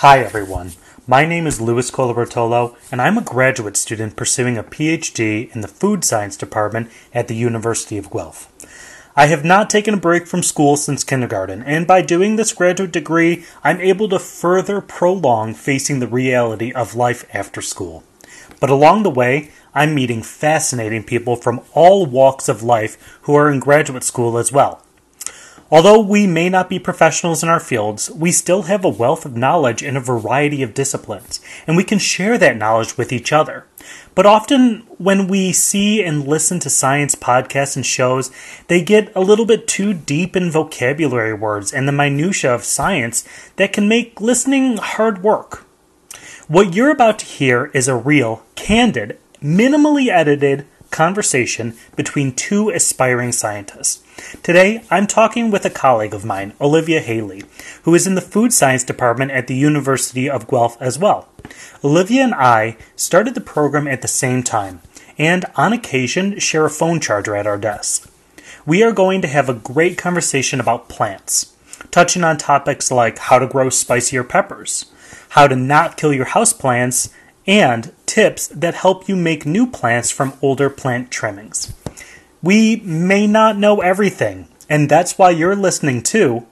Hi, everyone. My name is Luis Colabertolo, and I'm a graduate student pursuing a PhD in the Food Science Department at the University of Guelph. I have not taken a break from school since kindergarten, and by doing this graduate degree, I'm able to further prolong facing the reality of life after school. But along the way, I'm meeting fascinating people from all walks of life who are in graduate school as well. Although we may not be professionals in our fields, we still have a wealth of knowledge in a variety of disciplines, and we can share that knowledge with each other. But often, when we see and listen to science podcasts and shows, they get a little bit too deep in vocabulary words and the minutiae of science that can make listening hard work. What you're about to hear is a real, candid, minimally edited conversation between two aspiring scientists. Today, I'm talking with a colleague of mine, Olivia Haley, who is in the food science department at the University of Guelph as well. Olivia and I started the program at the same time, and on occasion share a phone charger at our desk. We are going to have a great conversation about plants, touching on topics like how to grow spicier peppers, how to not kill your houseplants, and tips that help you make new plants from older plant trimmings. We may not know everything, and that's why you're listening to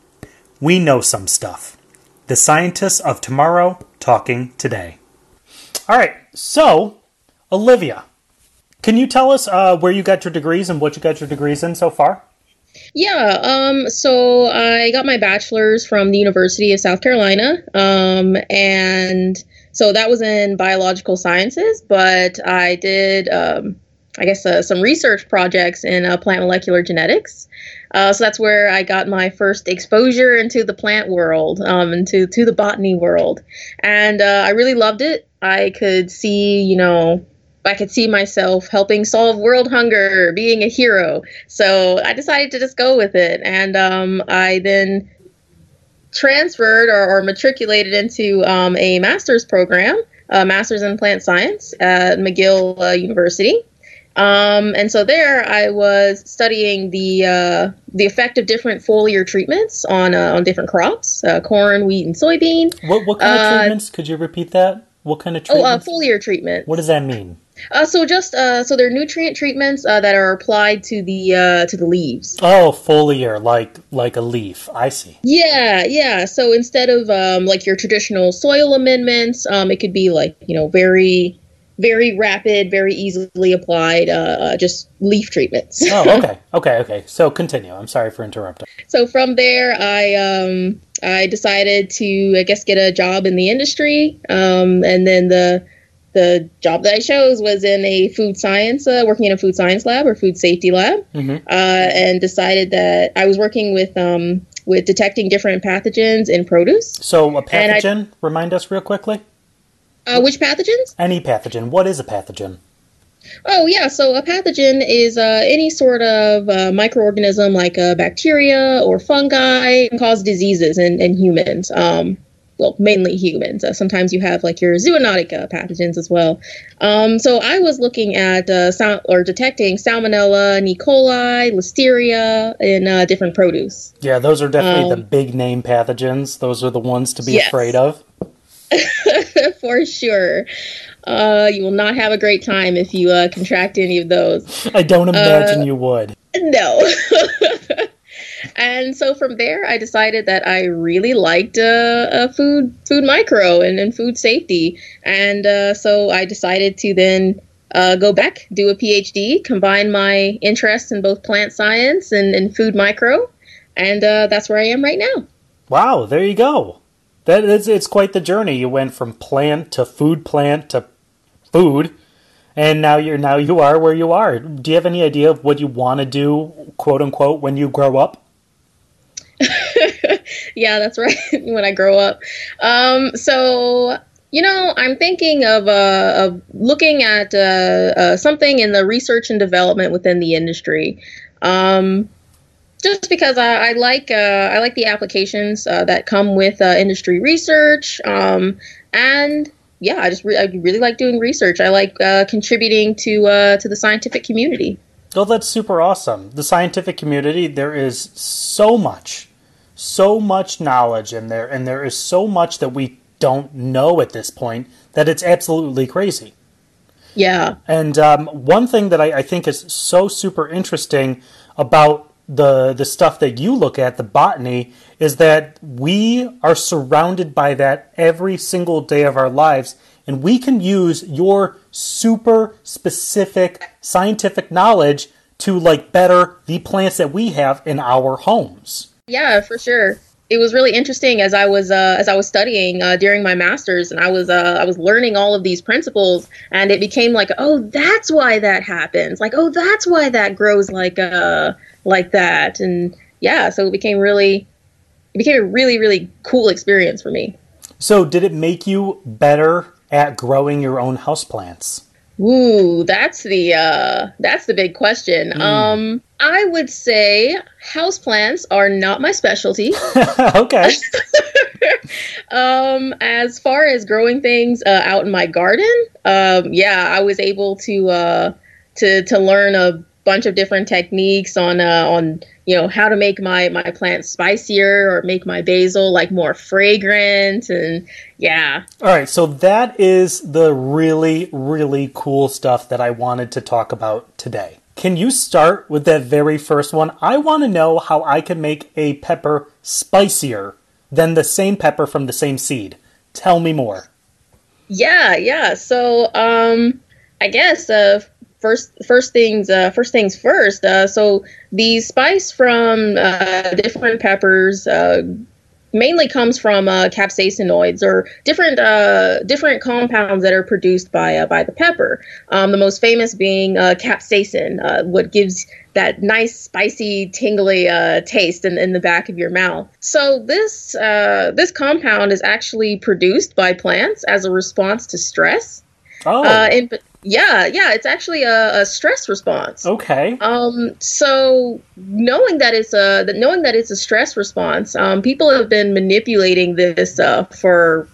We Know Some Stuff. The scientists of tomorrow talking today. All right, so Olivia, can you tell us uh, where you got your degrees and what you got your degrees in so far? Yeah, um, so I got my bachelor's from the University of South Carolina, um, and so that was in biological sciences, but I did, um, I guess, uh, some research projects in uh, plant molecular genetics. Uh, so that's where I got my first exposure into the plant world, um, into to the botany world, and uh, I really loved it. I could see, you know, I could see myself helping solve world hunger, being a hero. So I decided to just go with it, and um, I then transferred or, or matriculated into um, a master's program, a master's in plant science at McGill uh, University. Um, and so there, I was studying the uh, the effect of different foliar treatments on uh, on different crops, uh, corn, wheat, and soybean. What what kind of Uh, treatments? Could you repeat that? What kind of treatments? Oh, uh, treatments? foliar treatment. what does that mean? Uh, so just uh, so they're nutrient treatments uh, that are applied to the uh, to the leaves. Oh, foliar, like like a leaf. I see. Yeah, yeah. So instead of um, like your traditional soil amendments, um, it could be like you know very, very rapid, very easily applied, uh, uh, just leaf treatments. Oh, okay, okay, okay. So continue. I'm sorry for interrupting. so from there, I um, I decided to I guess get a job in the industry, um, and then the the job that I chose was in a food science, uh, working in a food science lab or food safety lab, Mhm. uh, and decided that I was working with um, with detecting different pathogens in produce. So a And I- pathogen. remind us real quickly. Uh, which pathogens? Any pathogen. What is a pathogen? Oh, yeah. So a pathogen is uh, any sort of uh, microorganism like a bacteria or fungi can cause diseases in, in humans. Um, well, mainly humans. Uh, sometimes you have like your zoonotic uh, pathogens as well. Um, so I was looking at uh, sal- or detecting Salmonella, E. coli, Listeria in uh, different produce. Yeah, those are definitely the Um, big name pathogens. Those are the ones to be Yes. afraid of. For sure. Uh, you will not have a great time if you uh, contract any of those. I don't imagine Uh, you would. No. and so from there, I decided that I really liked uh, uh, food, food micro, and, and food safety, and uh, so I decided to then uh, go back, do a PhD, combine my interest in both plant science and, and food micro, and uh, that's where I am right now. Wow, there you go. That is, it's quite the journey. You went from plant to food plant to food, and now you're now you are where you are. Do you have any idea of what you want to do, quote unquote, when you grow up? yeah, that's right. when I grow up, um, so you know, I'm thinking of uh, of looking at uh, uh, something in the research and development within the industry. Um, just because I, I like uh, I like the applications uh, that come with uh, industry research, um, and yeah, I just re- I really like doing research. I like contributing to to the scientific community. Oh, that's super awesome. The scientific community, there is so much, so much knowledge in there, and there is so much that we don't know at this point that it's absolutely crazy. Yeah. And um, one thing that I, I think is so super interesting about the the stuff that you look at, the botany, is that we are surrounded by that every single day of our lives, and we can use your super specific scientific knowledge to like better the plants that we have in our homes. Yeah, for sure. It was really interesting as I was uh, as I was studying uh, during my masters, and I was uh, I was learning all of these principles, and it became like, oh, that's why that happens. Like, oh, that's why that grows like uh like that, and yeah, so it became really it became a really really cool experience for me. So, did it make you better at growing your own houseplants? Ooh, that's the uh that's the big question. Mm. Um I would say houseplants are not my specialty. okay. um as far as growing things uh, out in my garden, um yeah, I was able to uh to to learn a bunch of different techniques on uh, on you know how to make my my plants spicier or make my basil like more fragrant and yeah. All right so that is the really really cool stuff that i wanted to talk about today. Can you start with that very first one? I want to know how i can make a pepper spicier than the same pepper from the same seed. Tell me more. Yeah yeah so um i guess uh first first things uh, first things first. Uh, so the spice from uh, different peppers uh, mainly comes from uh, capsaicinoids or different uh, different compounds that are produced by by the pepper. Um, the most famous being capsaicin, what gives that nice spicy tingly taste in, in the back of your mouth. So this this compound is actually produced by plants as a response to stress. Oh. in, yeah, yeah, it's actually a, a, stress response. Okay. Um, so knowing that it's a that knowing that it's a stress response, um, people have been manipulating this uh, for,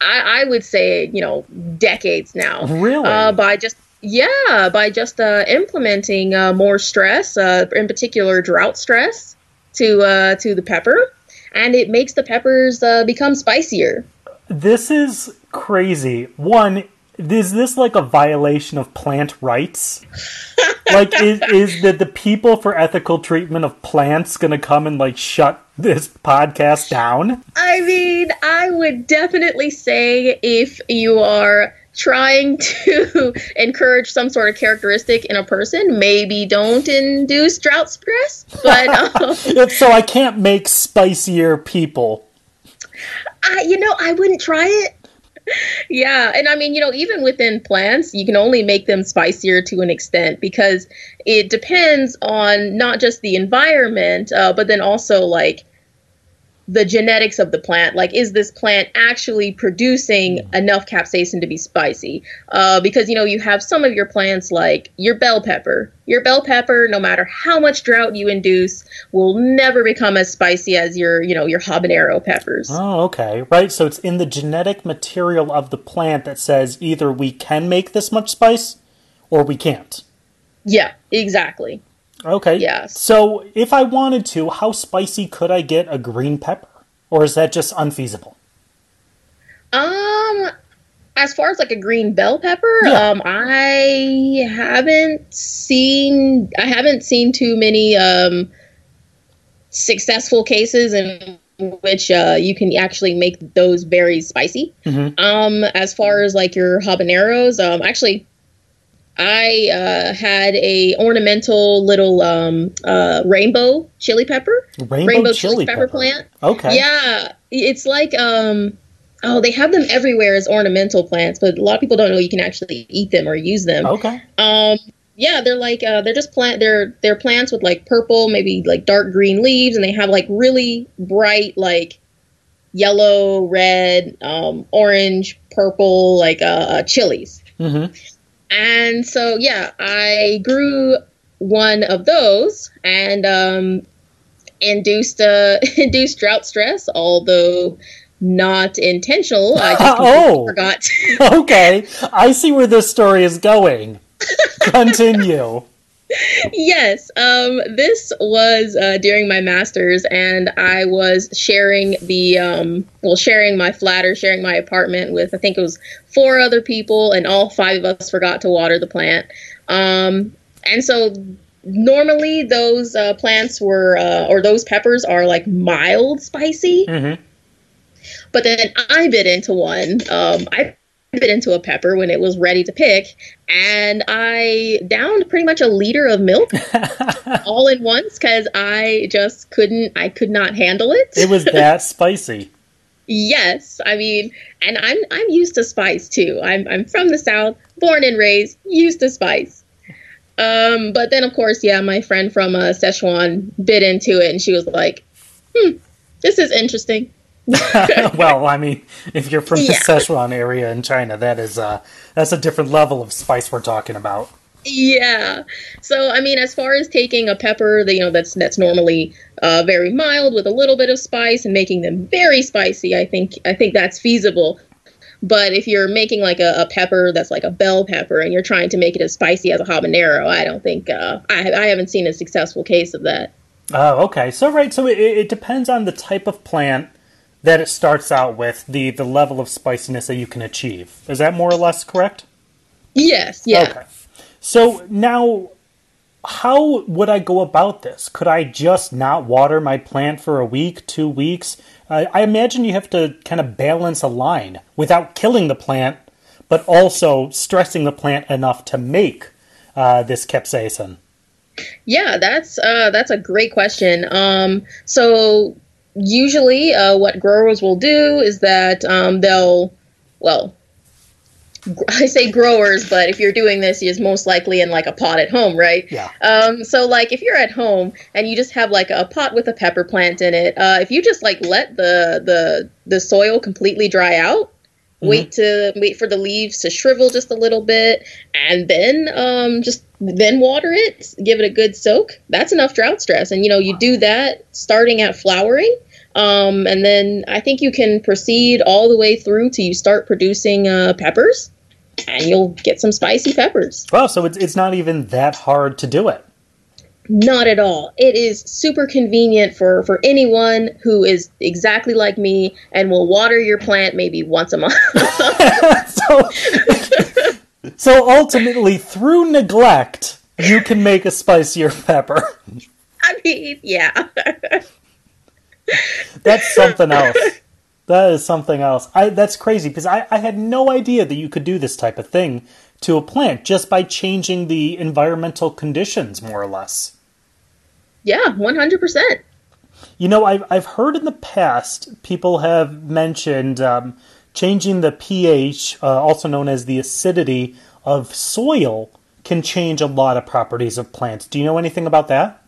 I, I would say, you know, decades now. Really? Uh, by just yeah, by just uh, implementing uh, more stress, uh, in particular drought stress, to uh, to the pepper, and it makes the peppers uh, become spicier. This is crazy. One, is this like a violation of plant rights? like, is is the the people for ethical treatment of plants gonna come and like shut this podcast down? I mean, I would definitely say if you are trying to encourage some sort of characteristic in a person, maybe don't induce drought stress. But um, so I can't make spicier people. I, you know, I wouldn't try it yeah, and I mean, you know, even within plants, you can only make them spicier to an extent because it depends on not just the environment, uh, but then also like the genetics of the plant. Like, is this plant actually producing enough capsaicin to be spicy? Uh, because, you know, you have some of your plants like your bell pepper. Your bell pepper, no matter how much drought you induce, will never become as spicy as your, you know, your habanero peppers. Oh, okay. Right. So it's in the genetic material of the plant that says either we can make this much spice or we can't. Yeah, exactly. Okay. Yes. So if I wanted to, how spicy could I get a green pepper? Or is that just unfeasible? Um as far as like a green bell pepper, yeah. um I haven't seen I haven't seen too many um successful cases in which uh, you can actually make those very spicy. Mm-hmm. Um, as far as like your habaneros, um, actually, I uh, had a ornamental little um, uh, rainbow chili pepper, rainbow, rainbow chili, chili pepper, pepper, plant. Okay. Yeah, it's like um, oh, they have them everywhere as ornamental plants, but a lot of people don't know you can actually eat them or use them. Okay. Um, yeah, they're like uh, they're just plant they're they're plants with like purple, maybe like dark green leaves, and they have like really bright like yellow, red, um, orange, purple like uh, uh chilies. Mm-hmm. And so, yeah, I grew one of those and um, induced uh, induced drought stress, although not intentional. I just oh, forgot. okay, I see where this story is going. Continue. Yes, um, this was uh, during my master's, and I was sharing the um, well, sharing my flat or sharing my apartment with I think it was four other people, and all five of us forgot to water the plant. Um, and so normally those uh, plants were uh, or those peppers are like mild spicy. Mm-hmm. But then I bit into one. Um, I bit into a pepper when it was ready to pick, and I downed pretty much a liter of milk all in once because I just couldn't. I could not handle it. It was that spicy. Yes, I mean, and I'm I'm used to spice too. I'm I'm from the south, born and raised, used to spice. Um, but then of course, yeah, my friend from uh, Szechuan bit into it, and she was like, "Hmm, this is interesting." well, I mean, if you're from yeah. the Szechuan area in China, that is uh, that's a different level of spice we're talking about. Yeah. So, I mean, as far as taking a pepper, that you know, that's that's normally uh, very mild with a little bit of spice and making them very spicy, I think I think that's feasible. But if you're making like a, a, pepper that's like a bell pepper and you're trying to make it as spicy as a habanero, I don't think uh, I, I haven't seen a successful case of that. Oh, okay. So right, so it, it depends on the type of plant that it starts out with, the the level of spiciness that you can achieve. Is that more or less correct? Yes. Yeah. Okay. So now, how would I go about this? Could I just not water my plant for a week, two weeks? Uh, I imagine you have to kind of balance a line without killing the plant, but also stressing the plant enough to make uh, this capsaicin. Yeah, that's uh, that's a great question. Um, so usually, uh, what growers will do is that um, they'll, well, I say growers, but if you're doing this, is most likely in like a pot at home, right? Yeah. Um, so like if you're at home and you just have like a pot with a pepper plant in it, uh, if you just like let the the the soil completely dry out, mm-hmm. wait to wait for the leaves to shrivel just a little bit, and then um, just then water it, give it a good soak. That's enough drought stress, and you know you do that starting at flowering. Um, and then I think you can proceed all the way through to you start producing uh, peppers and you'll get some spicy peppers. Wow, so it's, it's not even that hard to do it. Not at all. It is super convenient for, for anyone who is exactly like me and will water your plant maybe once a month. so, so ultimately, through neglect, you can make a spicier pepper. I mean, yeah. That's something else. That is something else. I that's crazy because I, I had no idea that you could do this type of thing to a plant just by changing the environmental conditions, more or less. Yeah, one hundred percent. You know, I've I've heard in the past people have mentioned um, changing the pH, uh, also known as the acidity of soil, can change a lot of properties of plants. Do you know anything about that?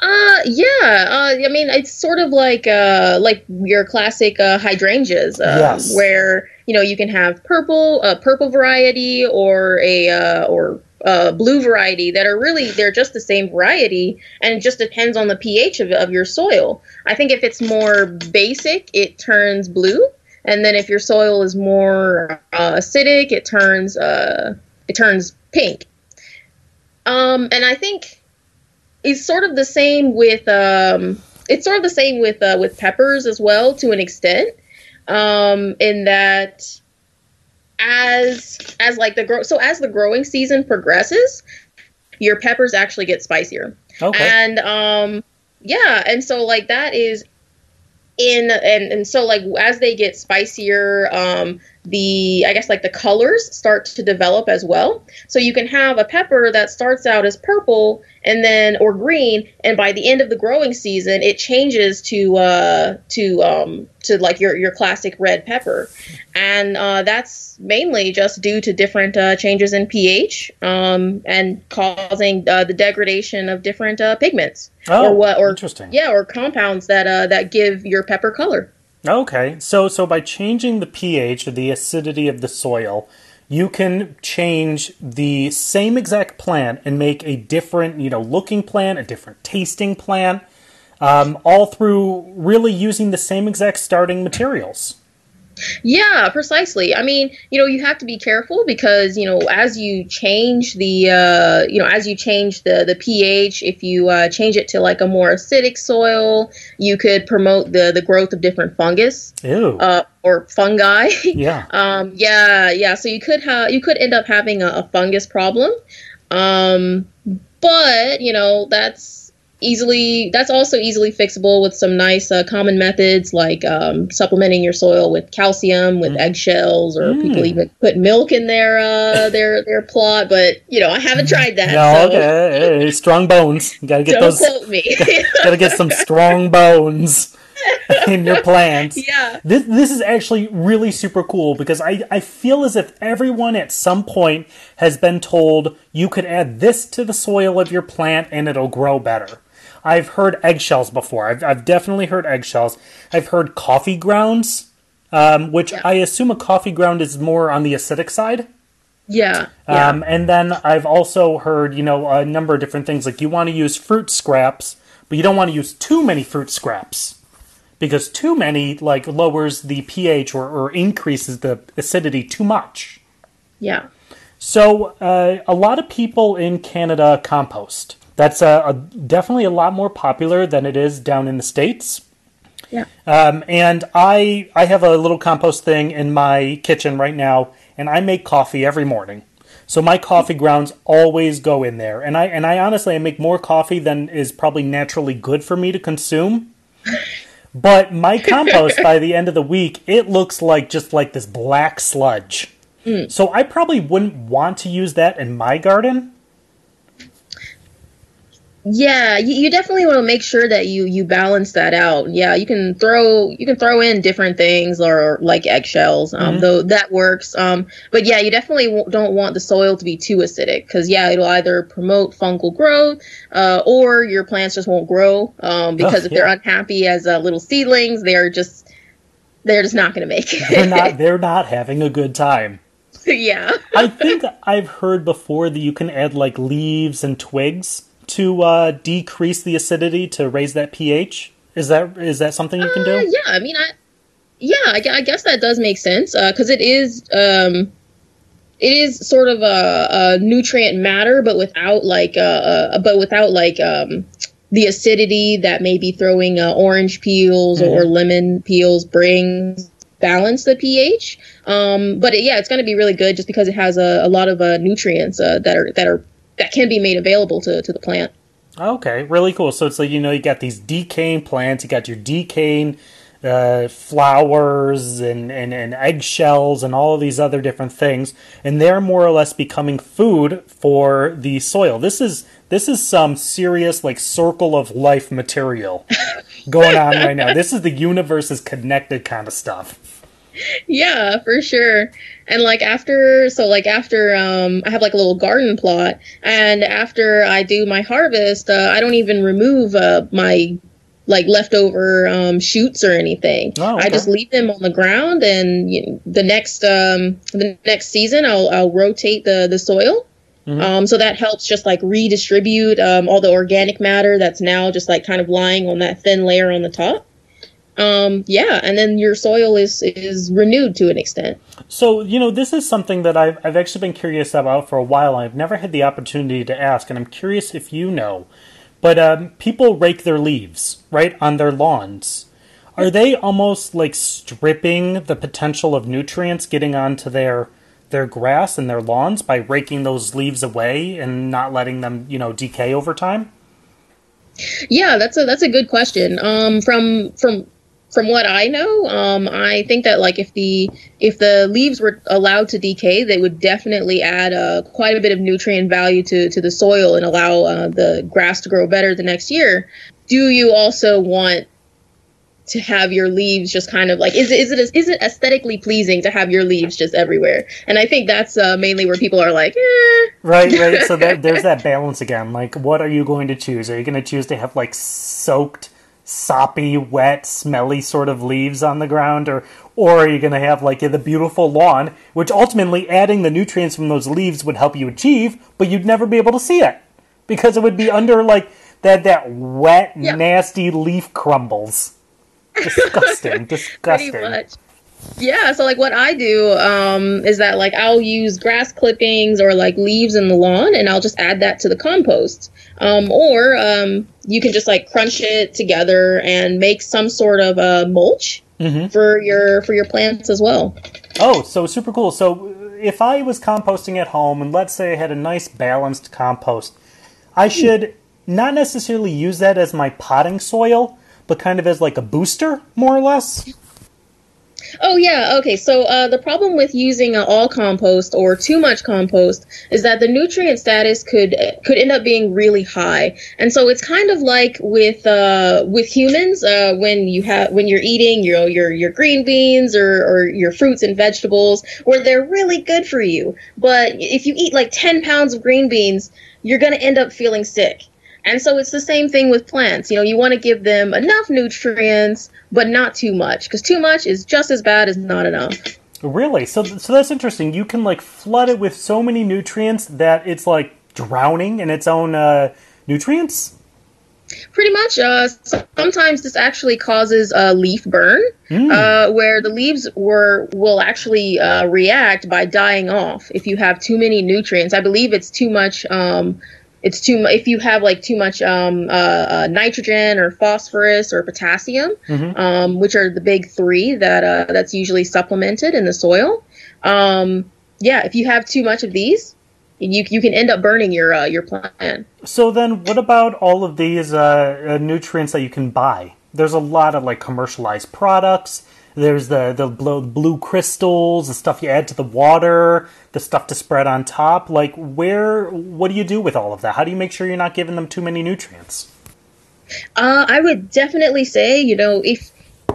Uh, yeah. Uh, I mean, it's sort of like uh, like your classic uh, hydrangeas, uh, yes. where you know you can have purple, a purple variety, or a uh, or uh, blue variety that are really they're just the same variety, and it just depends on the pH of, of your soil. I think if it's more basic, it turns blue, and then if your soil is more uh, acidic, it turns uh, it turns pink. Um, and I think is sort of the same with um, it's sort of the same with uh, with peppers as well to an extent, um, in that as as like the grow so as the growing season progresses, your peppers actually get spicier. Okay. And um, yeah, and so like that is in and and so like as they get spicier, um, the I guess like the colors start to develop as well. So you can have a pepper that starts out as purple and then or green, and by the end of the growing season, it changes to uh, to um, to like your your classic red pepper, and uh, that's mainly just due to different uh, changes in pH um, and causing uh, the degradation of different uh, pigments oh, or what or interesting yeah or compounds that uh, that give your pepper color. Okay, so so by changing the pH or the acidity of the soil, you can change the same exact plant and make a different, you know, looking plant, a different tasting plant, um, all through really using the same exact starting materials. Yeah, precisely. I mean, you know, you have to be careful because you know, as you change the, uh, you know, as you change the the pH, if you uh, change it to like a more acidic soil, you could promote the the growth of different fungus. Uh, or fungi. yeah. um, yeah, yeah. So you could have you could end up having a, a fungus problem. Um, but you know that's easily that's also easily fixable with some nice uh, common methods like um, supplementing your soil with calcium with mm. eggshells or mm. people even put milk in their uh, their their plot but you know i haven't tried that no so. okay hey, strong bones you gotta get Don't those quote me. gotta get some strong bones in your plants. Yeah. This this is actually really super cool because I, I feel as if everyone at some point has been told you could add this to the soil of your plant and it'll grow better. I've heard eggshells before. I've, I've definitely heard eggshells. I've heard coffee grounds, um, which yeah. I assume a coffee ground is more on the acidic side. Yeah. yeah. Um, and then I've also heard, you know, a number of different things. Like you want to use fruit scraps, but you don't want to use too many fruit scraps because too many like lowers the pH or, or increases the acidity too much. Yeah. So uh, a lot of people in Canada compost that's a, a, definitely a lot more popular than it is down in the states. Yeah. Um, and I I have a little compost thing in my kitchen right now, and I make coffee every morning. So my coffee grounds always go in there, and I and I honestly I make more coffee than is probably naturally good for me to consume. But my compost by the end of the week, it looks like just like this black sludge. Mm. So I probably wouldn't want to use that in my garden. Yeah, you, you definitely want to make sure that you you balance that out. Yeah, you can throw you can throw in different things or like eggshells, um, mm-hmm. though that works. Um, but yeah, you definitely w- don't want the soil to be too acidic because yeah, it'll either promote fungal growth uh, or your plants just won't grow um, because oh, if yeah. they're unhappy as uh, little seedlings, they're just they're just not going to make it. they're not they're not having a good time. yeah. I think I've heard before that you can add like leaves and twigs to uh, decrease the acidity to raise that pH? Is that is that something you can do? Uh, yeah, I mean, I yeah, I, I, guess that does make sense because uh, it is um, it is sort of a, a nutrient matter, but without like uh, uh, but without like um, the acidity that maybe throwing uh, orange peels mm-hmm. or lemon peels brings balance the pH. Um, but it, yeah, it's going to be really good just because it has a, a lot of uh, nutrients uh, that are that are that can be made available to, to the plant. Okay, really cool. So it's like you know you got these decaying plants, you got your decaying uh, flowers and, and, and eggshells and all of these other different things, and they're more or less becoming food for the soil. This is this is some serious like circle of life material going on right now. This is the universe is connected kind of stuff yeah, for sure. And like after, so like after, um, I have like a little garden plot, and after I do my harvest, uh, I don't even remove uh, my like leftover um, shoots or anything. Oh, okay. I just leave them on the ground, and you know, the next um, the next season, I'll I'll rotate the the soil. Mm-hmm. Um, so that helps just like redistribute um, all the organic matter that's now just like kind of lying on that thin layer on the top um, yeah, and then your soil is is renewed to an extent. So you know, this is something that I've I've actually been curious about for a while. I've never had the opportunity to ask, and I'm curious if you know. But um, people rake their leaves right on their lawns. Are they almost like stripping the potential of nutrients getting onto their their grass and their lawns by raking those leaves away and not letting them, you know, decay over time? Yeah, that's a that's a good question. Um, from from from what I know, um, I think that like if the if the leaves were allowed to decay, they would definitely add uh, quite a bit of nutrient value to to the soil and allow uh, the grass to grow better the next year. Do you also want to have your leaves just kind of like is it is it is it aesthetically pleasing to have your leaves just everywhere? And I think that's uh, mainly where people are like, eh. right, right. So that, there's that balance again. Like, what are you going to choose? Are you going to choose to have like soaked soppy, wet, smelly sort of leaves on the ground, or or are you going to have like the beautiful lawn, which ultimately adding the nutrients from those leaves would help you achieve, but you'd never be able to see it because it would be under like that that wet, yeah. nasty leaf crumbles. Disgusting, disgusting. Yeah, so like what I do um, is that like I'll use grass clippings or like leaves in the lawn, and I'll just add that to the compost. Um, or um, you can just like crunch it together and make some sort of a mulch Mhm. for your for your plants as well. Oh, so super cool. So if I was composting at home and let's say I had a nice balanced compost, I should not necessarily use that as my potting soil, but kind of as like a booster, more or less. Oh yeah, okay. So uh, the problem with using uh, all compost or too much compost is that the nutrient status could could end up being really high, and so it's kind of like with uh, with humans uh, when you have when you're eating your your your green beans or, or your fruits and vegetables, where they're really good for you, but if you eat like ten pounds of green beans, you're gonna end up feeling sick. And so it's the same thing with plants. You know, you want to give them enough nutrients, but not too much, because too much is just as bad as not enough. Really? So so that's interesting. You can like flood it with so many nutrients that it's like drowning in its own uh, nutrients. Pretty much. Uh, sometimes this actually causes a leaf burn, uh, where the leaves were will actually uh, react by dying off if you have too many nutrients. I believe it's too much. Um, it's too if you have like too much um, uh, uh, nitrogen or phosphorus or potassium, um, which are the big three that uh, that's usually supplemented in the soil. Um, yeah, if you have too much of these, you you can end up burning your uh, your plant. So then, what about all of these uh, uh, nutrients that you can buy? There's a lot of like commercialized products. There's the the blue, crystals, the stuff you add to the water, the stuff to spread on top. Like, where? What do you do with all of that? How do you make sure you're not giving them too many nutrients? Uh, I would definitely say, you know, if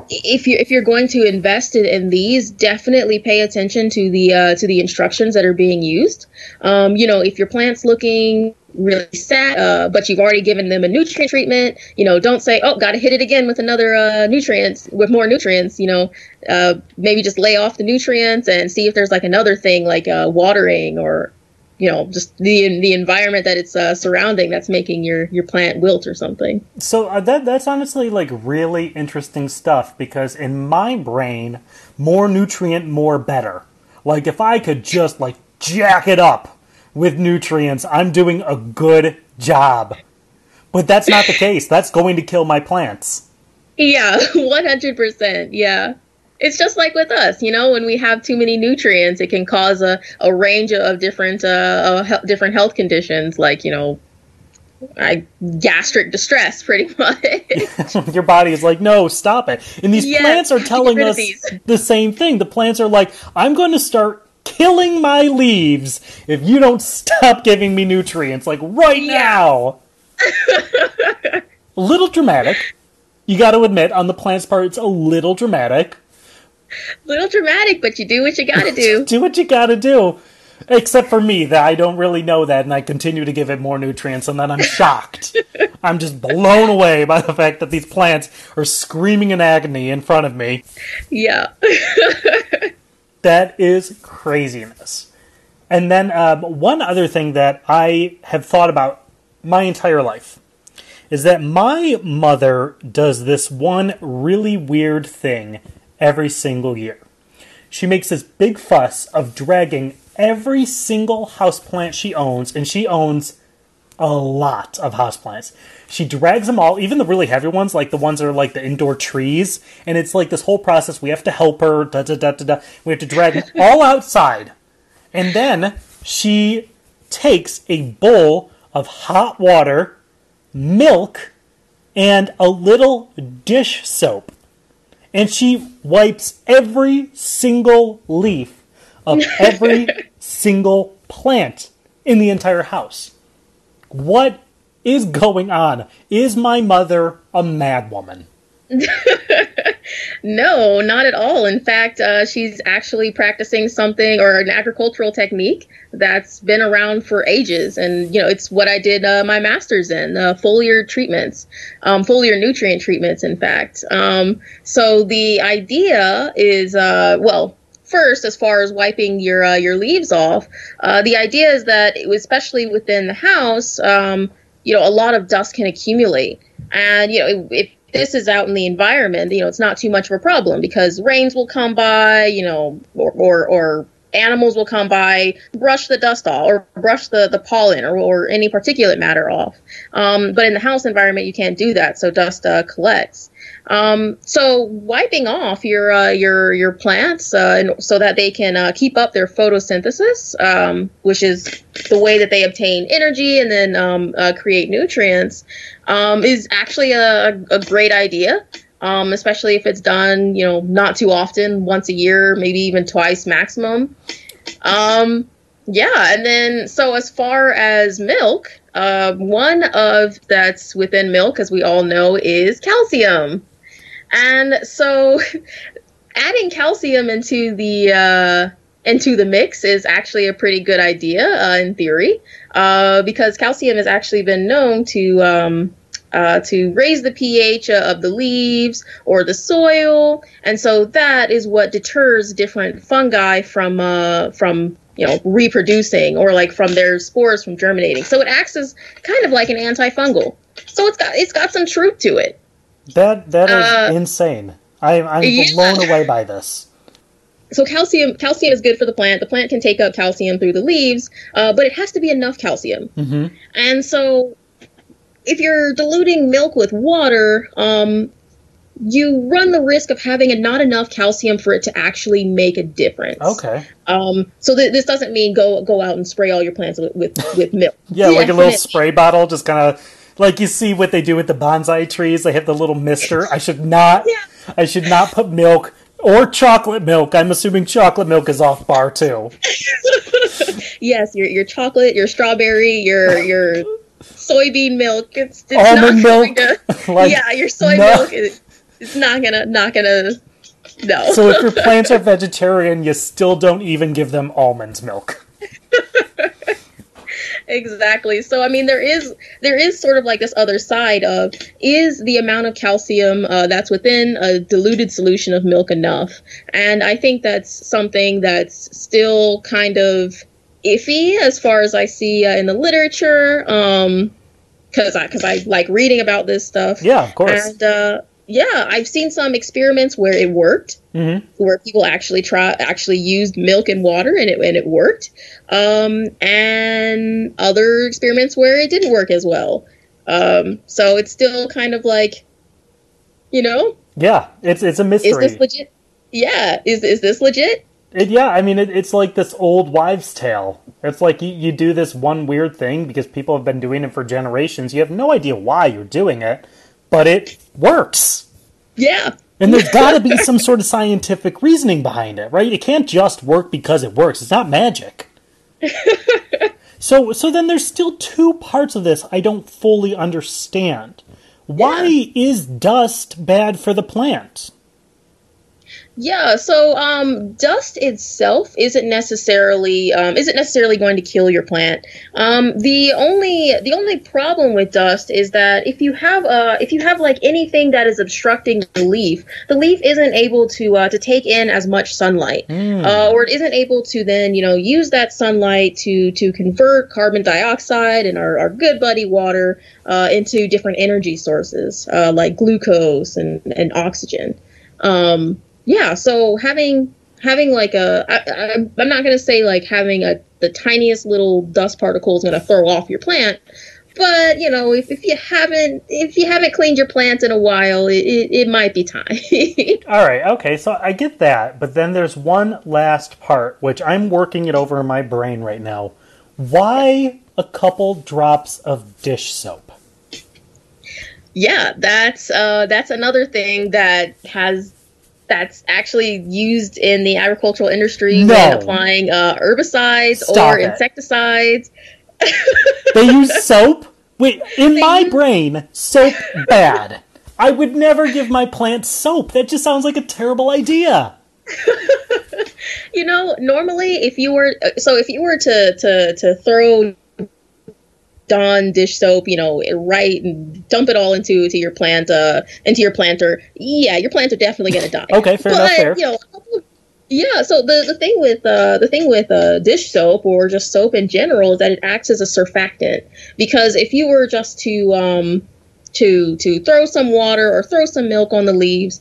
if you if you're going to invest in, in these, definitely pay attention to the uh, to the instructions that are being used. Um, you know, if your plant's looking really sad, uh, but you've already given them a nutrient treatment, you know, don't say, "Oh, got to hit it again with another uh, nutrients with more nutrients." You know, uh, maybe just lay off the nutrients and see if there's like another thing like uh, watering or you know just the the environment that it's uh, surrounding that's making your your plant wilt or something. So uh, that that's honestly like really interesting stuff because in my brain, more nutrient, more better. Like if I could just like jack it up with nutrients, I'm doing a good job. But that's not the case. That's going to kill my plants. Yeah, 100%. Yeah. It's just like with us, you know, when we have too many nutrients, it can cause a, a range of different uh, uh he- different health conditions like, you know, I, gastric distress pretty much. Your body is like, no, stop it. And these plants are telling us the same thing. The plants are like, I'm going to start killing my leaves if you don't stop giving me nutrients, like right Yeah. now. a little dramatic. You got to admit, on the plant's part, it's a little dramatic. Little dramatic, but you do what you gotta do. Do what you got to do. Except for me, that I don't really know that, and I continue to give it more nutrients, and then I'm shocked. I'm just blown away by the fact that these plants are screaming in agony in front of me. Yeah. That is craziness. And then um, one other thing that I have thought about my entire life is that my mother does this one really weird thing every single year. She makes this big fuss of dragging every single houseplant she owns, and she owns a lot of houseplants. She drags them all, even the really heavy ones, like the ones that are like the indoor trees, and it's like this whole process. We have to help her, da da da da da. We have to drag them all outside. And then she takes a bowl of hot water, milk, and a little dish soap. And she wipes every single leaf of every single plant in the entire house. What is going on? Is my mother a madwoman? No, not at all. In fact, uh, she's actually practicing something or an agricultural technique that's been around for ages. And, you know, it's what I did uh, my master's in uh, foliar treatments, um, foliar nutrient treatments, in fact. Um, so the idea is, uh, well, first, as far as wiping your uh, your leaves off, uh, the idea is that, especially within the house, um, you know, a lot of dust can accumulate, and you know, if this is out in the environment, you know, it's not too much of a problem because rains will come by, you know, or or, or animals will come by, brush the dust off, or brush the, the pollen or, or any particulate matter off. Um, but in the house environment, you can't do that, so dust uh, collects. Um, so wiping off your uh, your your plants uh, so that they can uh, keep up their photosynthesis, um, which is the way that they obtain energy and then um, uh, create nutrients, um, is actually a, a great idea. Um, especially if it's done, you know, not too often, once a year, maybe even twice maximum. Um, yeah, and then so as far as milk, uh, one of that's within milk, as we all know, is calcium. And so adding calcium into the uh, into the mix is actually a pretty good idea uh, in theory, uh, because calcium has actually been known to um, uh, to raise the pH of the leaves or the soil, and so that is what deters different fungi from uh, from you know reproducing or like from their spores from germinating. So it acts as kind of like an antifungal. So it's got it's got some truth to it. That that is uh, insane. I, I'm yeah. blown away by this. So calcium calcium is good for the plant. The plant can take up calcium through the leaves, uh, but it has to be enough calcium. Mm-hmm. And so, if you're diluting milk with water, um, you run the risk of having not enough calcium for it to actually make a difference. Okay. Um, so th- this doesn't mean go go out and spray all your plants with with, with milk. yeah, like a little spray bottle, just kind of like you see what they do with the bonsai trees. They have the little mister. I should not. Yeah. I should not put milk or chocolate milk. I'm assuming chocolate milk is off bar too. yes, your your chocolate, your strawberry, your your soybean milk. It's, it's almond milk. To, like, yeah, your soy no. milk. Is, it's not gonna not gonna. No. So if your plants are vegetarian, you still don't even give them almond milk exactly. So I mean, there is there is sort of like this other side of is the amount of calcium uh, that's within a diluted solution of milk enough? And I think that's something that's still kind of iffy as far as I see uh, in the literature. Um, because I because I like reading about this stuff. Yeah, of course. And uh, yeah, I've seen some experiments where it worked, mm-hmm. where people actually try actually used milk and water and it and it worked, um, and other experiments where it didn't work as well. Um, so it's still kind of like, you know, yeah, it's it's a mystery. Is this legit? Yeah, is is this legit? It, yeah, I mean, it, it's like this old wives' tale. It's like you, you do this one weird thing because people have been doing it for generations. You have no idea why you're doing it, but it works. Yeah. And there's got to be some sort of scientific reasoning behind it, right? It can't just work because it works. It's not magic. so so then there's still two parts of this I don't fully understand. Why yeah. is dust bad for the plant? Yeah, so um, dust itself isn't necessarily um, isn't necessarily going to kill your plant. Um, the only the only problem with dust is that if you have uh, if you have like anything that is obstructing the leaf, the leaf isn't able to uh, to take in as much sunlight, mm. uh, or it isn't able to then you know use that sunlight to to convert carbon dioxide and our, our good buddy water uh, into different energy sources uh, like glucose and and oxygen. Um, yeah, so having having like a I, I, I'm not gonna say like having a the tiniest little dust particle is gonna throw off your plant, but you know if, if you haven't if you haven't cleaned your plants in a while, it, it, it might be time. All right, okay, so I get that, but then there's one last part which I'm working it over in my brain right now. Why a couple drops of dish soap? Yeah, that's uh, that's another thing that has that's actually used in the agricultural industry no. when applying uh, herbicides Stop or it. insecticides. they use soap? Wait, in they my use... brain, soap bad. I would never give my plants soap. That just sounds like a terrible idea. you know, normally if you were so if you were to to to throw Dawn dish soap, you know, right and dump it all into to your plant, uh, into your planter. Yeah, your plants are definitely gonna die. okay, fair but, enough. Fair. You know, yeah. So the the thing with uh the thing with uh dish soap or just soap in general is that it acts as a surfactant because if you were just to um to to throw some water or throw some milk on the leaves,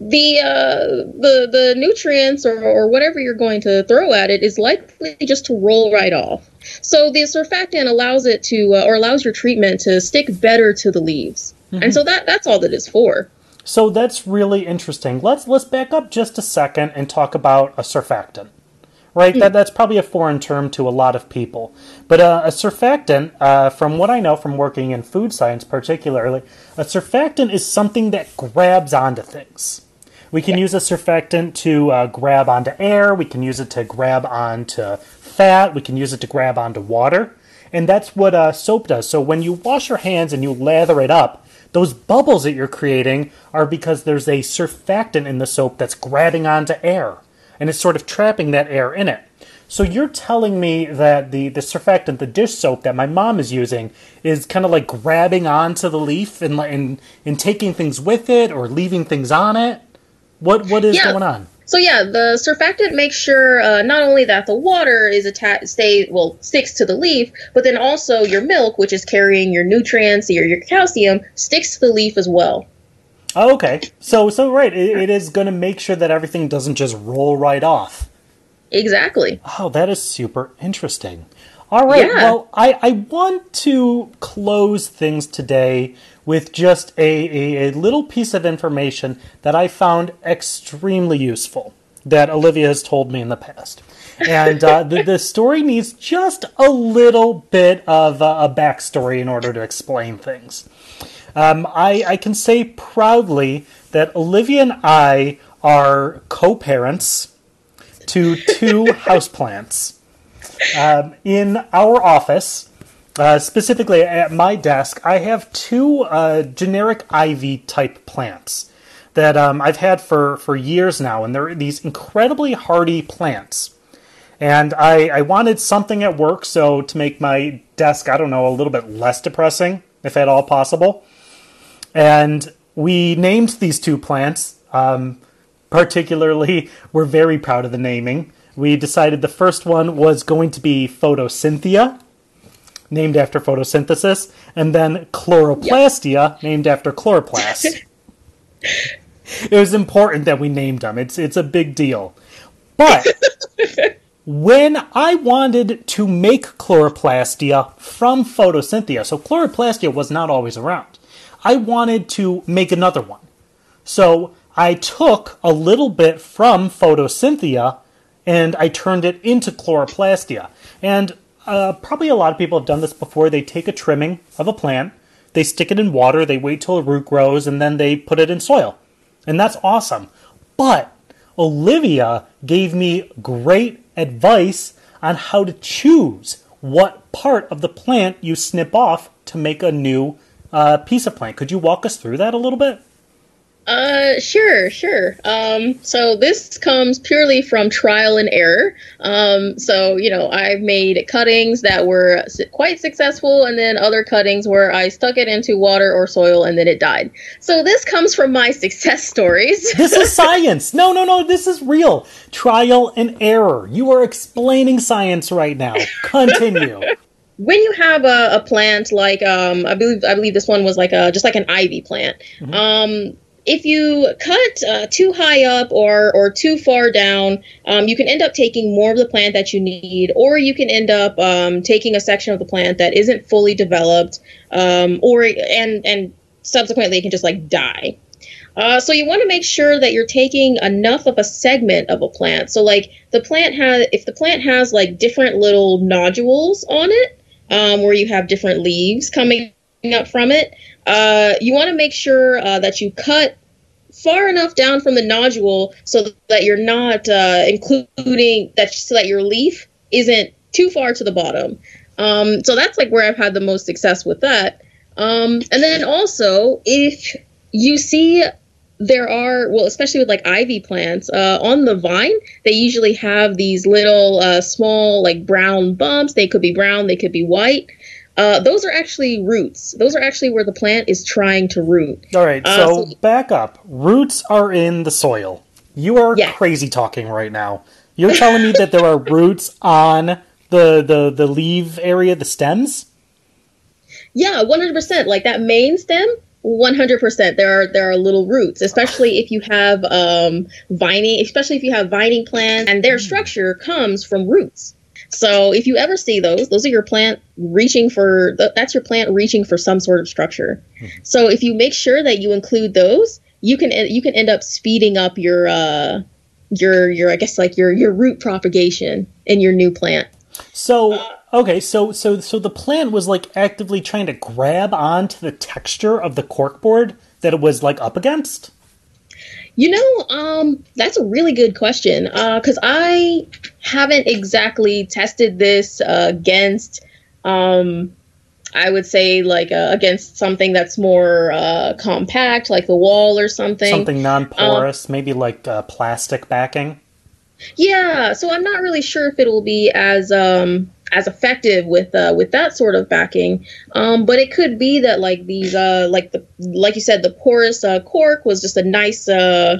the uh, the the nutrients or, or whatever you're going to throw at it is likely just to roll right off. So the surfactant allows it to uh, or allows your treatment to stick better to the leaves, mm-hmm. and so that that's all that it's for. So that's really interesting. Let's let's back up just a second and talk about a surfactant. Right, mm-hmm. that that's probably a foreign term to a lot of people. But uh, a surfactant, uh, from what I know from working in food science particularly, a surfactant is something that grabs onto things. We can use a surfactant to uh, grab onto air. We can use it to grab onto fat. We can use it to grab onto water. And that's what uh, soap does. So when you wash your hands and you lather it up, those bubbles that you're creating are because there's a surfactant in the soap that's grabbing onto air. And it's sort of trapping that air in it. So you're telling me that the, the surfactant, the dish soap that my mom is using, is kind of like grabbing onto the leaf and, and, and taking things with it or leaving things on it? What what is yeah. going on? So yeah, the surfactant makes sure uh, not only that the water is attached, stay well sticks to the leaf, but then also your milk, which is carrying your nutrients or your calcium, sticks to the leaf as well. Oh, okay. So so right, it, it is going to make sure that everything doesn't just roll right off. Exactly. Oh, that is super interesting. All right. Yeah. Well, I, I want to close things today with just a, a, a, little piece of information that I found extremely useful that Olivia has told me in the past. And uh, the, the story needs just a little bit of a backstory in order to explain things. Um, I, I can say proudly that Olivia and I are co parents to two houseplants. Um, in our office, uh, specifically at my desk, I have two uh, generic ivy type plants that um, I've had for, for years now, and they're these incredibly hardy plants. And I, I wanted something at work, so to make my desk, I don't know, a little bit less depressing, if at all possible. And we named these two plants. Um, particularly, we're very proud of the naming we decided the first one was going to be Photosynthia, named after photosynthesis, and then Chloroplastia, yep. named after chloroplast. it was important that we named them. It's it's a big deal. But when I wanted to make chloroplastia from photosynthia, so chloroplastia was not always around. I wanted to make another one. So I took a little bit from photosynthia and I turned it into chloroplastia. And uh, probably a lot of people have done this before. They take a trimming of a plant, they stick it in water, they wait till a root grows, and then they put it in soil. And that's awesome. But Olivia gave me great advice on how to choose what part of the plant you snip off to make a new uh, piece of plant. Could you walk us through that a little bit? Uh, sure, sure. Um, so this comes purely from trial and error. Um, so you know, I've made cuttings that were quite successful, and then other cuttings where I stuck it into water or soil and then it died. So this comes from my success stories. this is science. No, no, no. This is real. Trial and error. You are explaining science right now. Continue. when you have a, a, plant like um, I believe I believe this one was like a just like an ivy plant. Mm-hmm. Um, if you cut uh, too high up or or too far down, um, you can end up taking more of the plant that you need, or you can end up um, taking a section of the plant that isn't fully developed, um, or and and subsequently it can just like die. Uh, so you want to make sure that you're taking enough of a segment of a plant. So like the plant has, if the plant has like different little nodules on it, um, where you have different leaves coming up from it, uh, you want to make sure uh, that you cut far enough down from the nodule so that you're not uh, including that so that your leaf isn't too far to the bottom. Um, so that's like where I've had the most success with that. Um, and then also, if you see there are well especially with like ivy plants uh, on the vine they usually have these little uh, small like brown bumps they could be brown they could be white uh, those are actually roots. Those are actually where the plant is trying to root. All right, uh, so, so, back up. Roots are in the soil. You are yeah. crazy talking right now. You're telling me that there are roots on the, the, the leaf area, the stems? Yeah, one hundred percent. Like that main stem, one hundred percent. There are there are little roots, especially if you have um, vining, especially if you have vining plants, and their structure comes from roots. So if you ever see those, those are your plant reaching for that's your plant reaching for some sort of structure. Mm-hmm. So if you make sure that you include those, you can you can end up speeding up your uh, your your I guess like your your root propagation in your new plant. So okay, so so so the plant was like actively trying to grab onto the texture of the corkboard that it was like up against. You know, um, that's a really good question because uh, I haven't exactly tested this uh, against, um, I would say, like uh, against something that's more uh, compact, like the wall or something. Something non porous, um, maybe like uh, plastic backing. Yeah, so I'm not really sure if it will be as um, as effective with uh, with that sort of backing. Um, but it could be that like these uh, like the like you said the porous uh, cork was just a nice uh,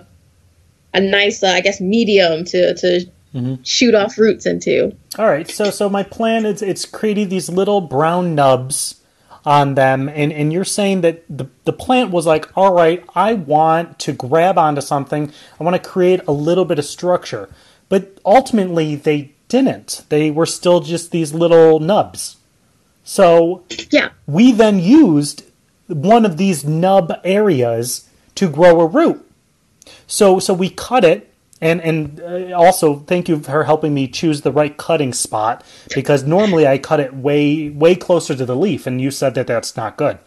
a nice uh, I guess medium to to mm-hmm. shoot off roots into. All right, so so my plan is it's creating these little brown nubs on them and, and you're saying that the, the plant was like all right i want to grab onto something i want to create a little bit of structure but ultimately they didn't. They were still just these little nubs. So yeah, we then used one of these nub areas to grow a root. So so we cut it and and uh, also thank you for helping me choose the right cutting spot because normally I cut it way way closer to the leaf and you said that that's not good.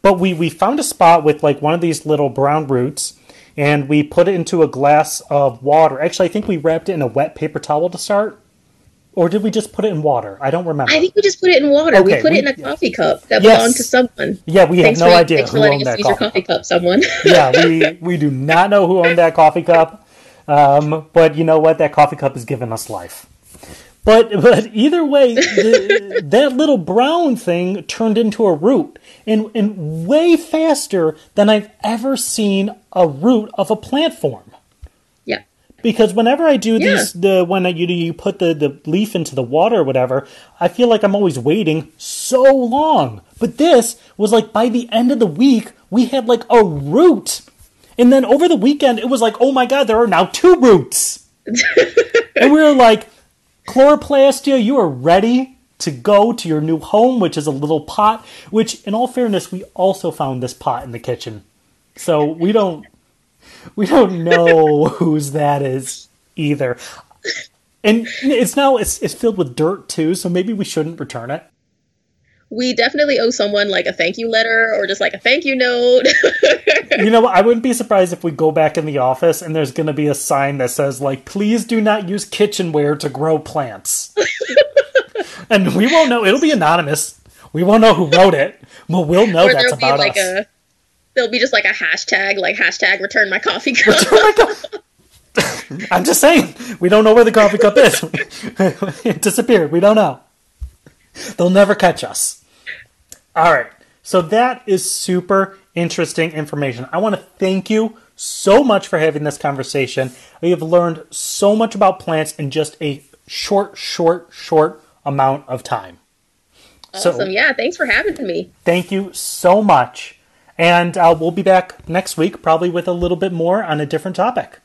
But we we found a spot with like one of these little brown roots and we put it into a glass of water. Actually, I think we wrapped it in a wet paper towel to start. Or did we just put it in water? I don't remember. I think we just put it in water. Okay, we put we, it in a coffee cup that yes. belonged to someone. Yeah, we have no for, idea who owned that coffee, coffee cup. Someone. yeah, we we do not know who owned that coffee cup. Um, but you know what? That coffee cup has given us life. But but either way, the, that little brown thing turned into a root, and and way faster than I've ever seen a root of a plant form because whenever I do yeah. these, the when you you put the the leaf into the water or whatever, I feel like I'm always waiting so long. But this was like by the end of the week, we had like a root, and then over the weekend, it was like, oh my god, there are now two roots, and we were like, chloroplastia, you are ready to go to your new home, which is a little pot. Which, in all fairness, we also found this pot in the kitchen, so we don't we don't know whose that is either. And it's now it's, it's filled with dirt too, so maybe we shouldn't return it. We definitely owe someone like a thank you letter or just like a thank you note. you know, I wouldn't be surprised if we go back in the office and there's going to be a sign that says like please do not use kitchenware to grow plants. and we won't know, it'll be anonymous. We won't know who wrote it, but we'll know or that's about like us. A, there'll be just like a hashtag, like hashtag return my coffee cup. My cup. I'm just saying, we don't know where the coffee cup is. it disappeared. We don't know. They'll never catch us. All right. So that is super interesting information. I want to thank you so much for having this conversation. We have learned so much about plants in just a short, short, short amount of time. Awesome. So, yeah. Thanks for having me. Thank you so much. And uh, we'll be back next week, probably with a little bit more on a different topic.